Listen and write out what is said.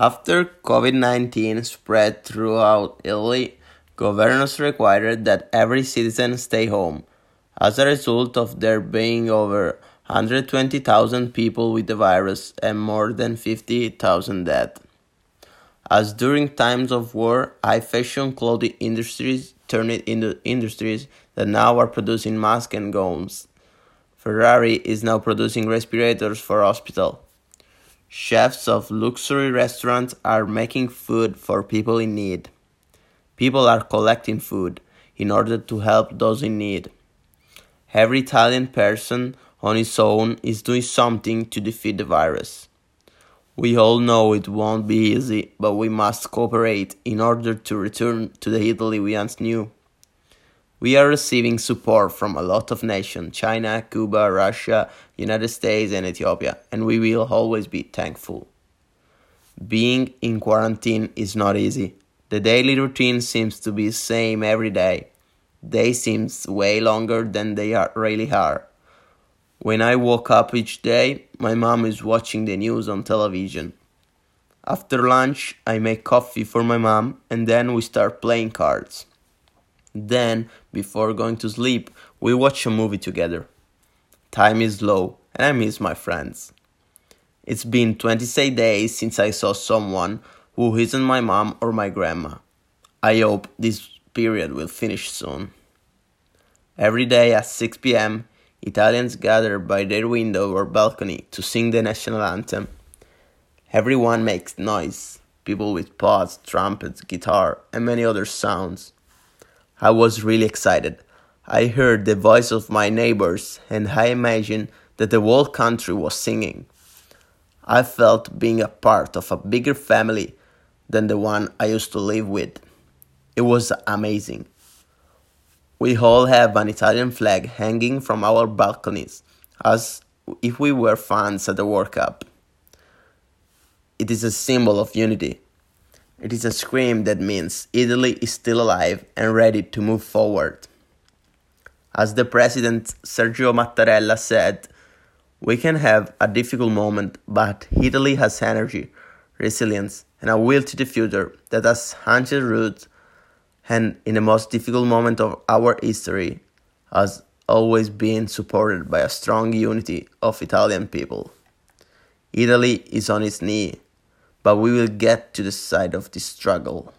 After COVID 19 spread throughout Italy, governors required that every citizen stay home. As a result of there being over 120,000 people with the virus and more than 50,000 dead. As during times of war, high fashion clothing industries turned into industries that now are producing masks and gowns. Ferrari is now producing respirators for hospital. Chefs of luxury restaurants are making food for people in need. People are collecting food in order to help those in need. Every Italian person on his own is doing something to defeat the virus. We all know it won't be easy, but we must cooperate in order to return to the Italy we once knew. We are receiving support from a lot of nations China, Cuba, Russia, United States, and Ethiopia, and we will always be thankful. Being in quarantine is not easy. The daily routine seems to be the same every day. They seem way longer than they are, really are. When I woke up each day, my mom is watching the news on television. After lunch, I make coffee for my mom, and then we start playing cards. Then, before going to sleep, we watch a movie together. Time is low, and I miss my friends. It's been 26 days since I saw someone who isn't my mom or my grandma. I hope this period will finish soon. Every day at 6 pm, Italians gather by their window or balcony to sing the national anthem. Everyone makes noise, people with pots, trumpets, guitar, and many other sounds. I was really excited. I heard the voice of my neighbors and I imagined that the whole country was singing. I felt being a part of a bigger family than the one I used to live with. It was amazing. We all have an Italian flag hanging from our balconies as if we were fans at the World Cup. It is a symbol of unity. It is a scream that means Italy is still alive and ready to move forward. As the president Sergio Mattarella said, we can have a difficult moment, but Italy has energy, resilience, and a will to the future that has ancient roots and in the most difficult moment of our history has always been supported by a strong unity of Italian people. Italy is on its knee but we will get to the side of this struggle.